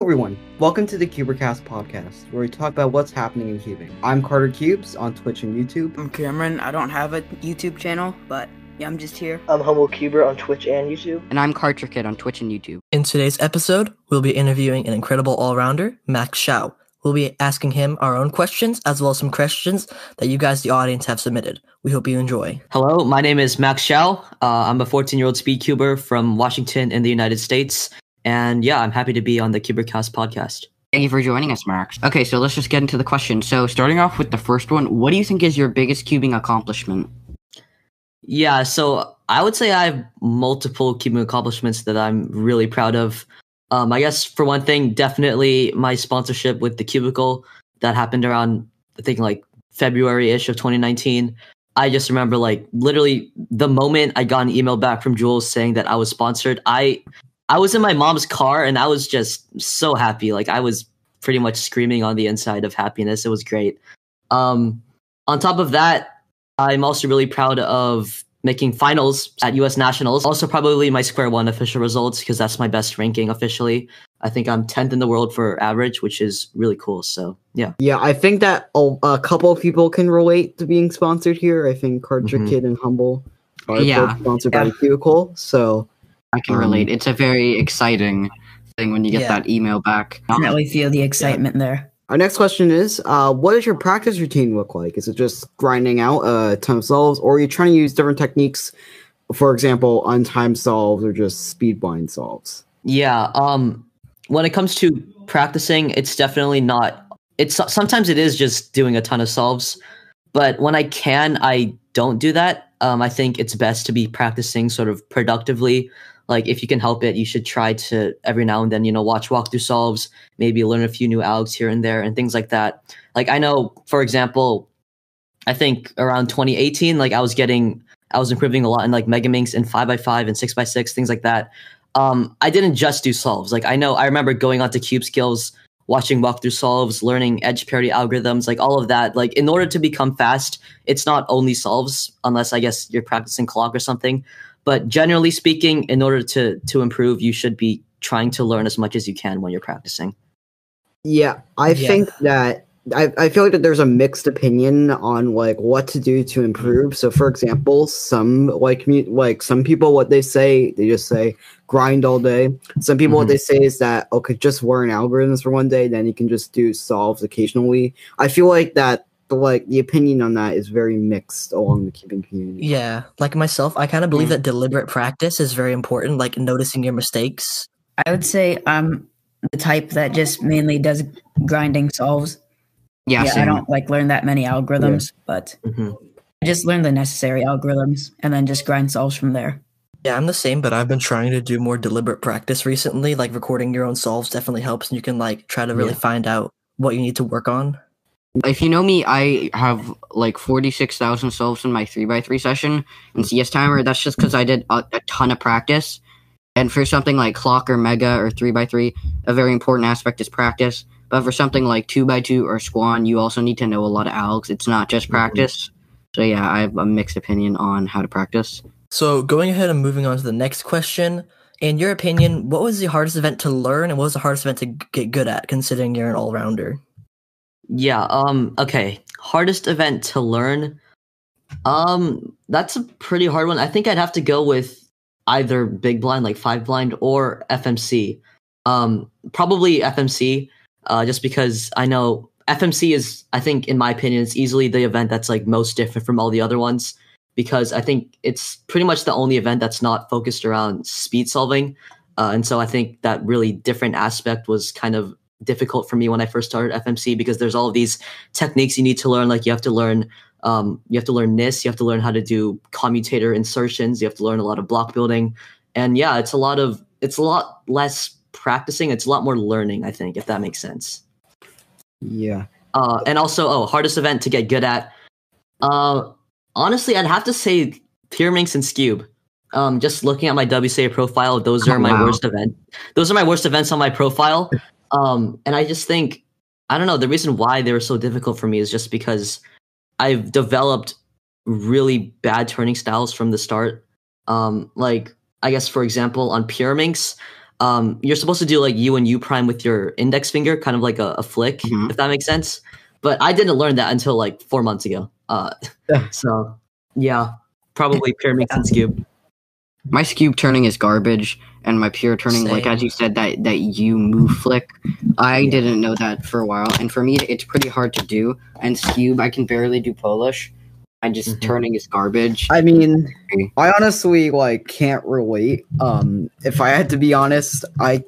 everyone, welcome to the CuberCast podcast, where we talk about what's happening in cubing. I'm Carter Cubes on Twitch and YouTube. I'm Cameron. I don't have a YouTube channel, but yeah, I'm just here. I'm Humble Cuber on Twitch and YouTube. And I'm Carter Kid on Twitch and YouTube. In today's episode, we'll be interviewing an incredible all-rounder, Max Shao. We'll be asking him our own questions as well as some questions that you guys, the audience, have submitted. We hope you enjoy. Hello, my name is Max Shao. Uh, I'm a 14 year old speed cuber from Washington in the United States. And yeah, I'm happy to be on the CuberCast podcast. Thank you for joining us, Mark. Okay, so let's just get into the question. So, starting off with the first one, what do you think is your biggest cubing accomplishment? Yeah, so I would say I have multiple cubing accomplishments that I'm really proud of. Um, I guess for one thing, definitely my sponsorship with the Cubicle that happened around I think like February ish of 2019. I just remember like literally the moment I got an email back from Jules saying that I was sponsored, I I was in my mom's car and I was just so happy. Like I was pretty much screaming on the inside of happiness. It was great. Um, on top of that, I'm also really proud of making finals at US Nationals. Also, probably my Square One official results because that's my best ranking officially. I think I'm 10th in the world for average, which is really cool. So, yeah. Yeah, I think that a, a couple of people can relate to being sponsored here. I think Carter Mhm. Kid and Humble are Yeah. both sponsored by Yeah. the Cubicle. So, I can Um, relate. It's a very exciting thing when you get Yeah. that email back. Definitely feel the excitement there. our next question is uh, What does your practice routine look like? Is it just grinding out a ton of solves, or are you trying to use different techniques? For example, untimed solves or just speed blind solves? Yeah. Um, when it comes to practicing, it's definitely not. It's sometimes it is just doing a ton of solves, but when I can, I don't do that. Um, I think it's best to be practicing sort of productively. Like if you can help it, you should try to every now and then, you know, watch walkthrough solves, maybe learn a few new algs here and there, and things like that. Like I know, for example, I think around 2018, like I was getting, I was improving a lot in like Megaminx and five x five and six x six, things like that um, I didn't just do solves. Like I know I remember going onto Cube Skills, watching walkthrough solves, learning edge parity algorithms, like all of that. Like in order to become fast, it's not only solves, unless I guess you're practicing clock or something. But generally speaking, in order to to improve, you should be trying to learn as much as you can when you're practicing. Yeah, I Yeah. think that I, I feel like that there's a mixed opinion on like what to do to improve. So, for example, some like commu- like some people, what they say, they just say grind all day. Some people, what Mhm. they say is that okay, just learn algorithms for one day, then you can just do solves occasionally. I feel like that the like the opinion on that is very mixed along the cubing community. Yeah, like myself, I kind of believe Mm. that deliberate practice is very important, like noticing your mistakes. I would say I'm the type that just mainly does grinding solves. Yeah, Yeah, I don't like learn that many algorithms, but hmm I just learn the necessary algorithms and then just grind solves from there. Yeah, I'm the same, but I've been trying to do more deliberate practice recently. Like recording your own solves definitely helps, and you can like try to really Yeah. find out what you need to work on. If you know me, I have like 46,000 solves in my 3x3 session in CS Timer. That's just because I did a, a ton of practice. And for something like Clock or Mega or 3x3, a very important aspect is practice. But for something like 2x2 or Squan, you also need to know a lot of algs. It's not just mm-hmm. practice. So yeah, I have a mixed opinion on how to practice. So, going ahead and moving on to the next question. In your opinion, what was the hardest event to learn, and what was the hardest event to get good at, considering you're an all rounder? Yeah. Um. Okay. Hardest event to learn. Um. That's a pretty hard one. I think I'd have to go with either big blind, like five blind, or FMC. Um. Probably FMC. Uh. Just because I know FMC is, I think, in my opinion, it's easily the event that's like most different from all the other ones because I think it's pretty much the only event that's not focused around speed solving. Uh, and so I think that really different aspect was kind of difficult for me when I first started FMC because there's all of these techniques you need to learn. Like you have to learn, um, you have to learn NIS, you have to learn how to do commutator insertions, you have to learn a lot of block building, and yeah, it's a lot of it's a lot less practicing. It's a lot more learning. I think if that makes sense. Yeah. Uh, and also, oh, hardest event to get good at. Uh, honestly, I'd have to say Pyraminx and Skewb. Um, just looking at my WCA profile, those Oh, are my wow. worst event. Those are my worst events on my profile. Um, and I just think I don't know the reason why they were so difficult for me is just because I've developed really bad turning styles from the start. Um, like I guess for example on Pure Pyraminx, um, you're supposed to do like U and U prime with your index finger, kind of like a, a flick, Mhm. if that makes sense. But I didn't learn that until like four months ago. Uh, so yeah, probably Pyraminx and Skewb. My Skewb turning is garbage, and my pure turning, like as you said, that that you move flick. I didn't know that for a while, and for me, it's pretty hard to do. And Skewb, I can barely do Polish. I just Mhm. turning is garbage. I mean. I honestly like can't relate. Um, if I had to be honest, I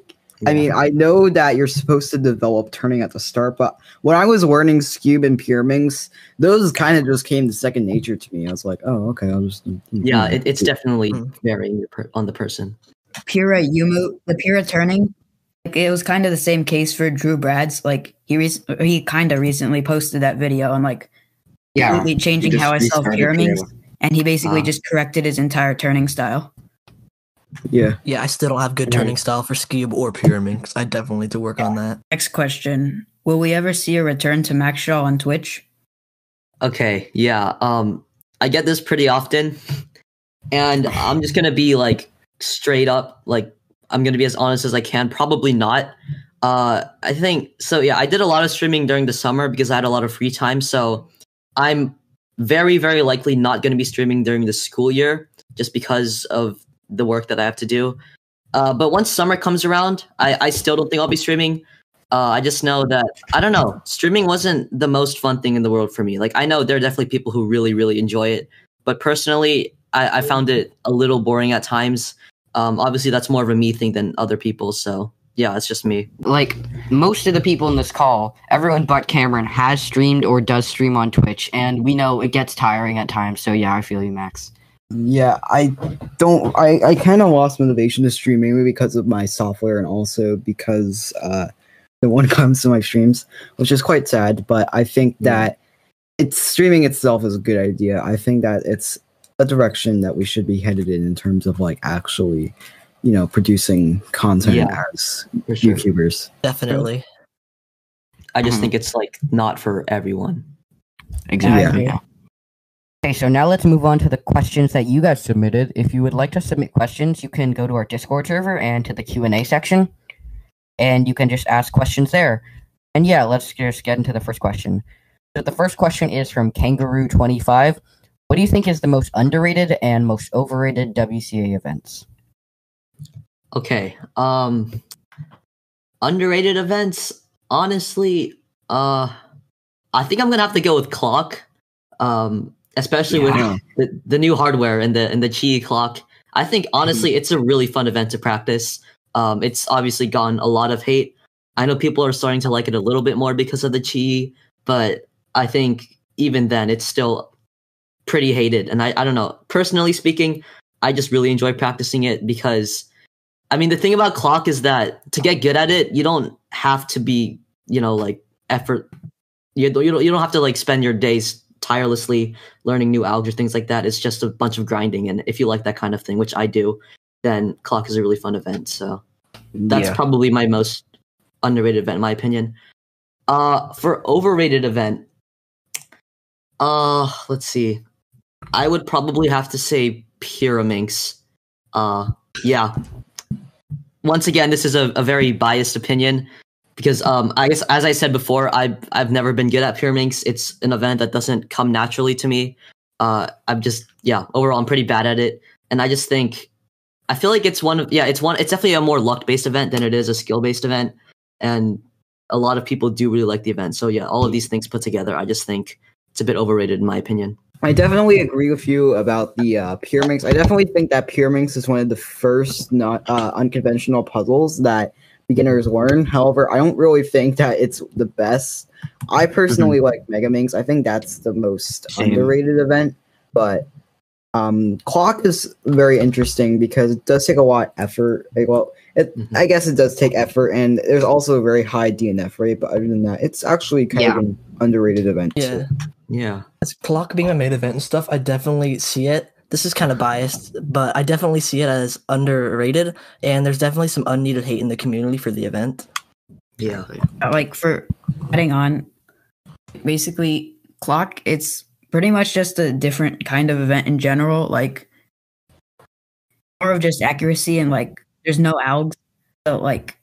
I mean, I know that you're supposed to develop turning at the start, but when I was learning Skewb and Pyraminx, those kind of just came to second nature to me. I was like, oh, okay, I'll just Yeah, it, it's definitely Mm. varying per- on the person. Pura Yumu, the Pura turning, like it was kind of the same case for Drew Brads. Like he rec- he kind of recently posted that video on like yeah, completely changing how I just solve restarted Pyraminx, and he basically Wow. just corrected his entire turning style. yeah. Yeah, I still don't have good Right. turning style for Skewb or Pyraminx. I definitely need to work on that. Next question: Will we ever see a return to Max Shao on Twitch? Okay, yeah. Um, I get this pretty often, and I'm just gonna be like straight up, like I'm gonna be as honest as I can. Probably not. Uh, I think so. Yeah, I did a lot of streaming during the summer because I had a lot of free time. So I'm very, very likely not gonna be streaming during the school year just because of the work that I have to do. Uh, but once summer comes around, I, I still don't think I'll be streaming. Uh, I just know that I don't know. Streaming wasn't the most fun thing in the world for me. Like I know there are definitely people who really, really enjoy it, but personally, I, I found it a little boring at times. Um, obviously, that's more of a me thing than other people. So yeah, it's just me. like most of the people in this call, everyone but Cameron has streamed or does stream on Twitch, and we know it gets tiring at times. So yeah, I feel you, Max. Yeah, I don't. I, I kind of lost motivation to stream mainly because of my software and also because uh, no one comes to my streams, which is quite sad. But I think Yeah. that it's streaming itself is a good idea. I think that it's a direction that we should be headed in in terms of like actually, you know, producing content Yeah. as sure. YouTubers. Definitely. I just think mm-hmm. it's like not for everyone. Exactly. Yeah. Okay, so now let's move on to the questions that you guys submitted. If you would like to submit questions, you can go to our Discord server and to the Q and A section, and you can just ask questions there. And yeah, let's just get into the first question. So the first question is from Kangaroo twenty five. What do you think is the most underrated and most overrated WCA events? Okay. Um underrated events, honestly, uh I think I'm gonna have to go with clock. Um especially Yeah. with the, the new hardware and the and the Chi clock. I think honestly it's a really fun event to practice. Um it's obviously gotten a lot of hate. I know people are starting to like it a little bit more because of the Chi, but I think even then it's still pretty hated. And I, I don't know. Personally speaking, I just really enjoy practicing it because I mean, the thing about clock is that to get good at it, you don't have to be, you know, like effort. You don't, you don't, you don't have to like spend your days tirelessly learning new algs or things like that. It's just a bunch of grinding. And if you like that kind of thing, which I do, then clock is a really fun event. So that's Yeah. probably my most underrated event, in my opinion. Uh, for overrated event, uh, let's see. I would probably have to say Pyraminx. Uh, yeah. Once again, this is a, a very biased opinion because um, I guess as I said before, I've I've never been good at Pyraminx. It's an event that doesn't come naturally to me. Uh, I'm just yeah, overall I'm pretty bad at it, and I just think I feel like it's one of yeah, it's one. It's definitely a more luck based event than it is a skill based event, and a lot of people do really like the event. So yeah, all of these things put together, I just think it's a bit overrated in my opinion. I definitely agree with you about the uh, Pyraminx. I definitely think that Pyraminx is one of the first not uh, unconventional puzzles that beginners learn. However, I don't really think that it's the best. I personally like Megaminx. I think that's the most Same. underrated event. But um, Clock is very interesting because it does take a lot of effort. Like, well, it, Mhm. I guess it does take effort, and there's also a very high DNF rate. But other than that, it's actually kind of an underrated event. too. Yeah. Yeah. As clock being a main event and stuff, I definitely see it. This is kind of biased, but I definitely see it as underrated, and there's definitely some unneeded hate in the community for the event. Yeah. Like for adding on basically clock it's pretty much just a different kind of event in general like more of just accuracy and like there's no algs So like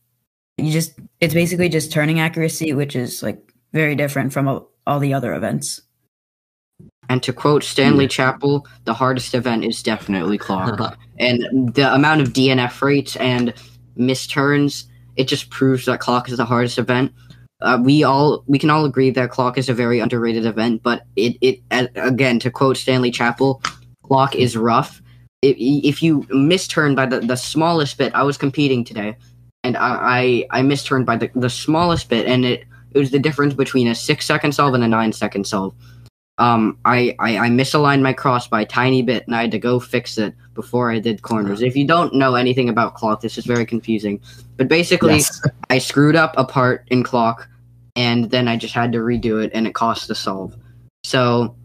you just it's basically just turning accuracy, which is like very different from all, all the other events. And to quote Stanley Chapel, the hardest event is definitely clock. and the amount of DNF rates and misturns, it just proves that clock is the hardest event. Uh, we all we can all agree that clock is a very underrated event, but it it again to quote Stanley Chapel, clock is rough. If, if you misturn by the, the smallest bit, I was competing today, and I I, I misturned by the, the smallest bit, and it it was the difference between a six second solve and a nine second solve um, I, I I misaligned my cross by a tiny bit, and I had to go fix it before I did corners. If you don't know anything about clock, this is very confusing. But basically, Yes. I screwed up a part in clock, and then I just had to redo it, and it cost the solve. So,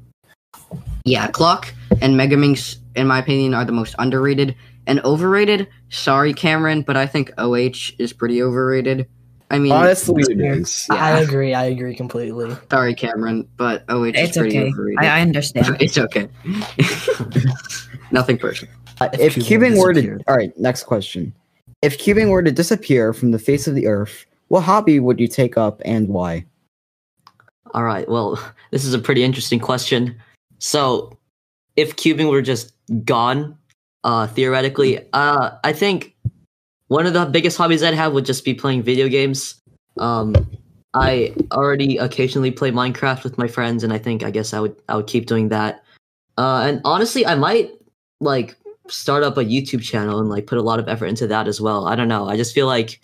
yeah, clock and Megaminx, in my opinion, are the most underrated and overrated. Sorry, Cameron, but I think OH is pretty overrated. I mean, Honestly, it is. I agree. I agree completely. sorry, Cameron, but OH It's pretty okay. overrated. I, I understand. it's okay. Nothing personal. Uh, If if cubing cubing were to all right, next question. If cubing were to disappear from the face of the earth, what hobby would you take up and why? All right. Well, this is a pretty interesting question. So, if cubing were just gone, uh, theoretically, uh, I think one of the biggest hobbies I'd have would just be playing video games. Um, I already occasionally play Minecraft with my friends, and I think I guess I would I would keep doing that. Uh, and honestly, I might like start up a YouTube channel and like put a lot of effort into that as well. I don't know. I just feel like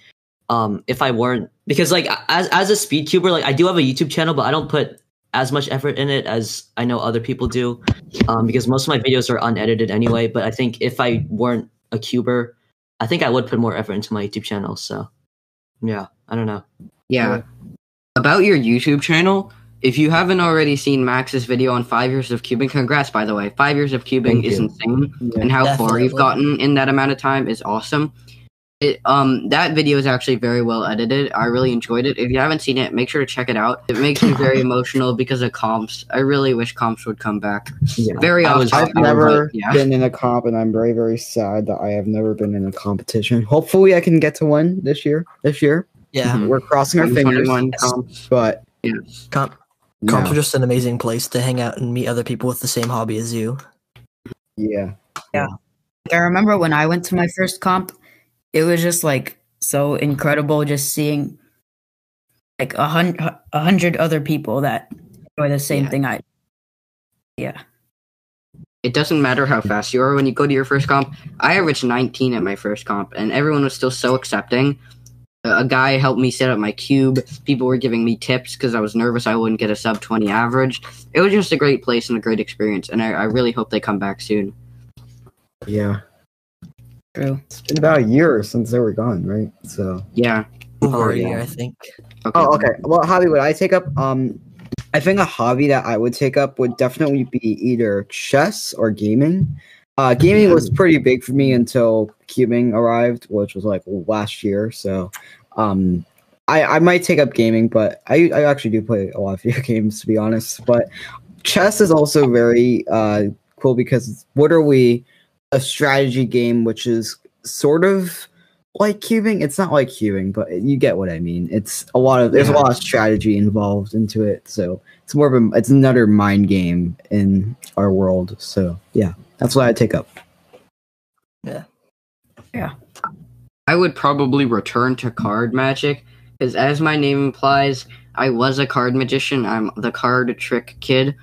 um if I weren't because like as as a speed cuber, like I do have a YouTube channel, but I don't put as much effort in it as I know other people do. Um because most of my videos are unedited anyway. But I think if I weren't a cuber, I think I would put more effort into my YouTube channel. So yeah, I don't know. Yeah. About your YouTube channel, if you haven't already seen Max's video on five years of cubing, congrats by the way. Five years of cubing Thank is you. insane, Yeah. and how far you've gotten in that amount of time is awesome. It, um, that video is actually very well edited. I really enjoyed it. If you haven't seen it, make sure to check it out. It makes me very emotional because of comps. I really wish comps would come back. Yeah. Very I often. was- I've but never yeah. been in a comp, and I'm very, very sad that I have never been in a competition. Hopefully, I can get to one this year. This year, Yeah. We're crossing our fingers, 2021 comps. but Yes. Comp no. comps are just an amazing place to hang out and meet other people with the same hobby as you. Yeah, yeah, I remember when I went to my first comp, it was just like so incredible just seeing like a hundred a hundred other people that enjoy the same Yeah. thing I. Yeah, it doesn't matter how fast you are when you go to your first comp. I averaged 19 at my first comp, and everyone was still so accepting. A a guy helped me set up my cube. People were giving me tips because I was nervous I wouldn't get a sub 20 average. It was just a great place and a great experience, and I, I really hope they come back soon. yeah. True. It's been about a year since they were gone, right? So. Yeah. Over a yeah. year, I think. Okay. Oh, okay. What hobby would I take up? Um, I think a hobby that I would take up would definitely be either chess or gaming. Uh, gaming was pretty big for me until cubing arrived, which was like last year. So, um, I I might take up gaming, but I I actually do play a lot of video games to be honest. But chess is also very uh cool because what are literally a strategy game, which is sort of like cubing. It's not like cubing, but you get what I mean. It's a lot of there's a lot of strategy involved into it, so it's more of a it's another mind game in our world. So yeah, that's what I take up. Yeah, yeah. I would probably return to card magic because, as my name implies, I was a card magician. I'm the card trick kid.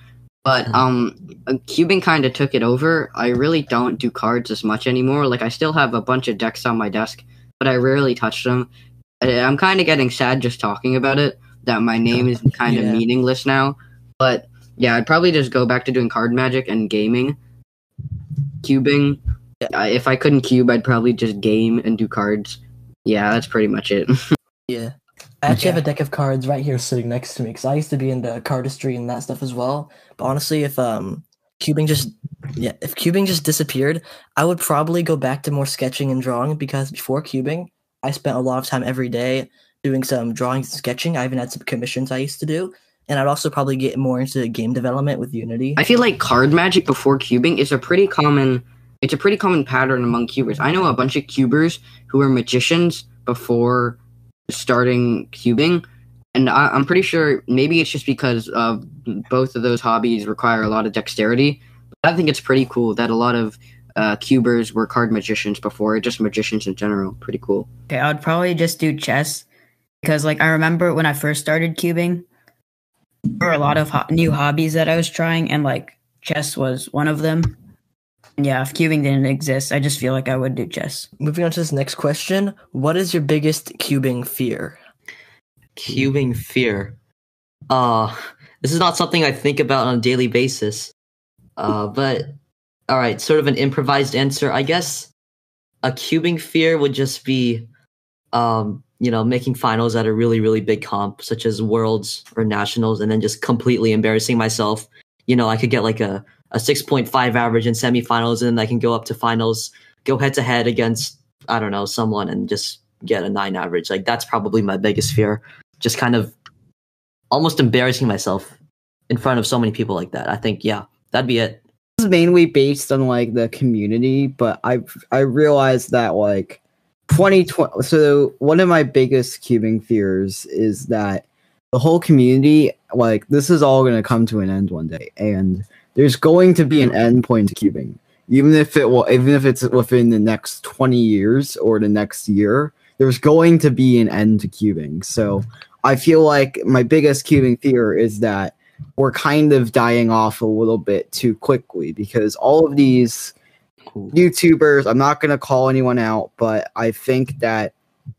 But um, uh, cubing kind of took it over. I really don't do cards as much anymore. Like I still have a bunch of decks on my desk, but I rarely touch them. I'm kind of getting sad just talking about it. That my name is kind of Yeah. meaningless now. But yeah, I'd probably just go back to doing card magic and gaming. Cubing, uh, if I couldn't cube, I'd probably just game and do cards. Yeah, that's pretty much it. Yeah. I actually have a deck of cards right here sitting next to me because I used to be into cardistry and that stuff as well. But honestly, if um cubing just yeah, if cubing just disappeared, I would probably go back to more sketching and drawing because before cubing, I spent a lot of time every day doing some drawings and sketching. I even had some commissions I used to do. And I'd also probably get more into game development with Unity. I feel like card magic before cubing is a pretty common. It's a pretty common pattern among cubers. I know a bunch of cubers who are magicians before starting cubing, and I, I'm pretty sure maybe it's just because uh, both of those hobbies require a lot of dexterity. But I think it's pretty cool that a lot of uh, cubers were card magicians before, just magicians in general. Pretty cool. Okay, I would probably just do chess because, like, I remember when I first started cubing, there were a lot of ho- new hobbies that I was trying, and like chess was one of them. And yeah, if cubing didn't exist, I just feel like I would do chess. Moving on to this next question. What is your biggest cubing fear? Cubing fear. Uh this is not something I think about on a daily basis. Uh but all right, sort of an improvised answer. I guess a cubing fear would just be um you know making finals at a really really big comp such as worlds or nationals and then just completely embarrassing myself you know i could get like a, a 6.5 average in semifinals and then i can go up to finals go head to head against i don't know someone and just get a 9 average. Like that's probably my biggest fear. Just kind of almost embarrassing myself in front of so many people like that. I think yeah that'd be it. This is mainly based on like the community, but I I realized that like 2020. So one of my biggest cubing fears is that the whole community, like this is all going to come to an end one day, and there's going to be an end point to cubing, even if it will, even if it's within the next 20 years or the next year. There's going to be an end to cubing. So I feel like my biggest cubing fear is that we're kind of dying off a little bit too quickly because all of these YouTubers, I'm not going to call anyone out, but I think that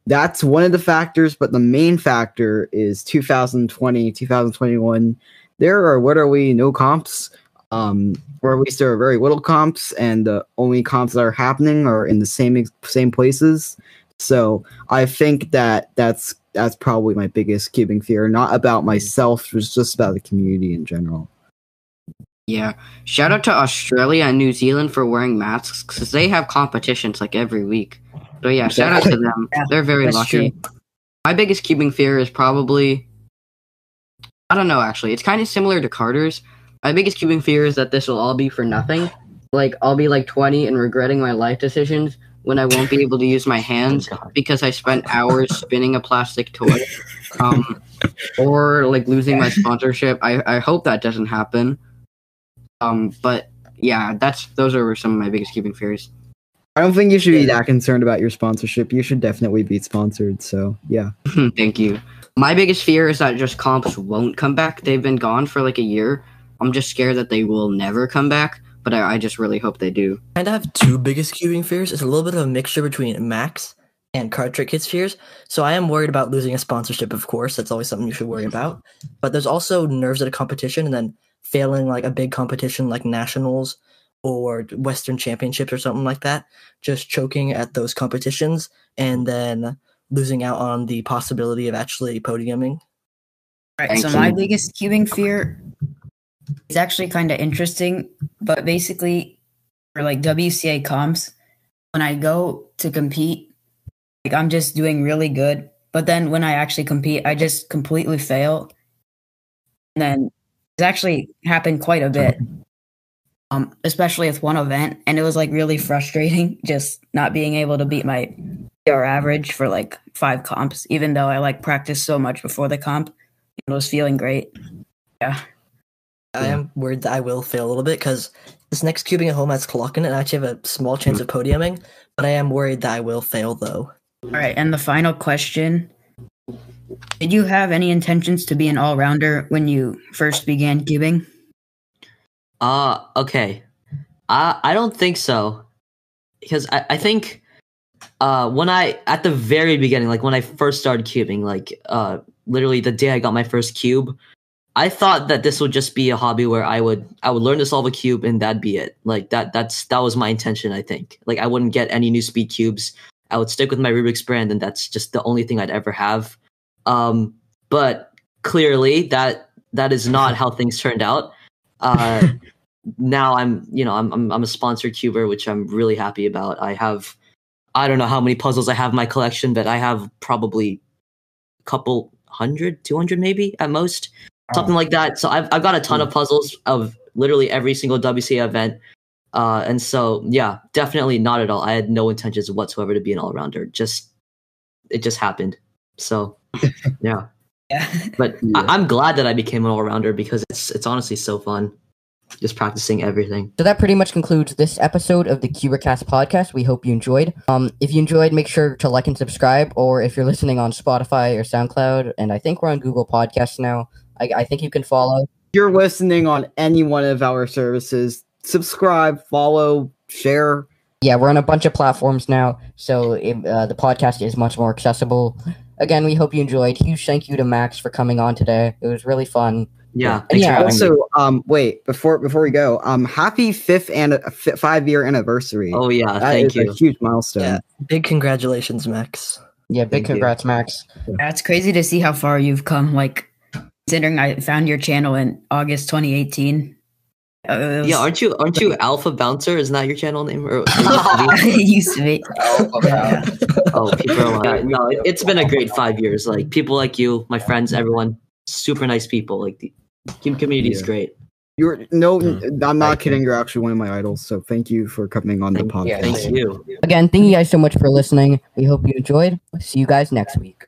that's one of the factors. But the main factor is 2020, 2021. There are literally no comps, um, or at least there are very little comps, and the only comps that are happening are in the same same places. So I think that that's that's probably my biggest cubing fear, not about myself, it's just about the community in general. Yeah. Shout out to Australia and New Zealand for wearing masks because they have competitions like every week. So yeah, shout out to them. They're very that's lucky. My biggest cubing fear is probably I don't know actually. It's kind of similar to Carter's. My biggest cubing fear is that this will all be for nothing. Like I'll be like 20 and regretting my life decisions when I won't be able to use my hands because I spent hours spinning a plastic toy. Um or like losing my sponsorship. I I hope that doesn't happen. Um but yeah, that's those are some of my biggest cubing fears. I don't think you should be that concerned about your sponsorship. You should definitely be sponsored. So yeah. Thank you. My biggest fear is that just comps won't come back. They've been gone for like a year. I'm just scared that they will never come back, but I, I just really hope they do. I kind of have two biggest cubing fears. It's a little bit of a mixture between Max and Card Trick Kids fears. So I am worried about losing a sponsorship, of course. That's always something you should worry about. But there's also nerves at a competition and then failing like a big competition like nationals or Western Championships or something like that. Just choking at those competitions and then losing out on the possibility of actually podiuming. Right. Thank so my biggest cubing fear is actually kind of interesting, but basically for like WCA comps, when I go to compete, like I'm just doing really good, but then when I actually compete, I just completely fail. And then it's actually happened quite a bit. Um, especially with one event, and it was like really frustrating just not being able to beat my PR average for like five comps, even though I like practiced so much before the comp. It was feeling great. Yeah. I am worried that I will fail a little bit because this next cubing at home has clock in it. and I actually have a small chance of podiuming, but I am worried that I will fail though. All right. And the final question Did you have any intentions to be an all rounder when you first began cubing? Uh okay. I I don't think so. Because I, I think uh when I at the very beginning, like when I first started cubing, like uh literally the day I got my first cube, I thought that this would just be a hobby where I would I would learn to solve a cube and that'd be it. Like that that's that was my intention, I think. Like I wouldn't get any new speed cubes. I would stick with my Rubik's brand and that's just the only thing I'd ever have. Um but clearly that that is not how things turned out. Uh now I'm, you know, I'm, I'm I'm a sponsored cuber, which I'm really happy about. I have, I don't know how many puzzles I have in my collection, but I have probably a couple hundred, 200 maybe at most, something like that. So I've I've got a ton of puzzles of literally every single WCA event. Uh, and so yeah, definitely not at all. I had no intentions whatsoever to be an all rounder. Just it just happened. So yeah. Yeah. But Yeah. I- I'm glad that I became an all rounder because it's it's honestly so fun, just practicing everything. So that pretty much concludes this episode of the Cubercast podcast. We hope you enjoyed. Um, if you enjoyed, make sure to like and subscribe. Or if you're listening on Spotify or SoundCloud, and I think we're on Google Podcasts now, I, I think you can follow. If you're listening on any one of our services, subscribe, follow, share. Yeah, we're on a bunch of platforms now, so it, uh, the podcast is much more accessible. Again, we hope you enjoyed. Huge thank you to Max for coming on today. It was really fun. Yeah. And yeah, for having me. Also, um, wait before before we go, um, happy fifth and uh, five year anniversary. Oh yeah, That thank is you. a huge milestone. Yeah. Big congratulations, Max. Yeah, big Thank you. congrats, Max. That's crazy to see how far you've come. Like, considering I found your channel in August 2018. Uh, was- Yeah, aren't you aren't you Alpha Bouncer? Isn't that your channel name? Or, it used to be. Yeah. oh, people are like, no, it, it's been a great five years. Like people like you, my friends, everyone, super nice people. Like the team community is Yeah. great. You're no, Mm. I'm not Thank you. kidding. You're actually one of my idols. So thank you for coming on the Thank- podcast. yeah, Thank you. Again, thank you guys so much for listening. We hope you enjoyed. See you guys next week.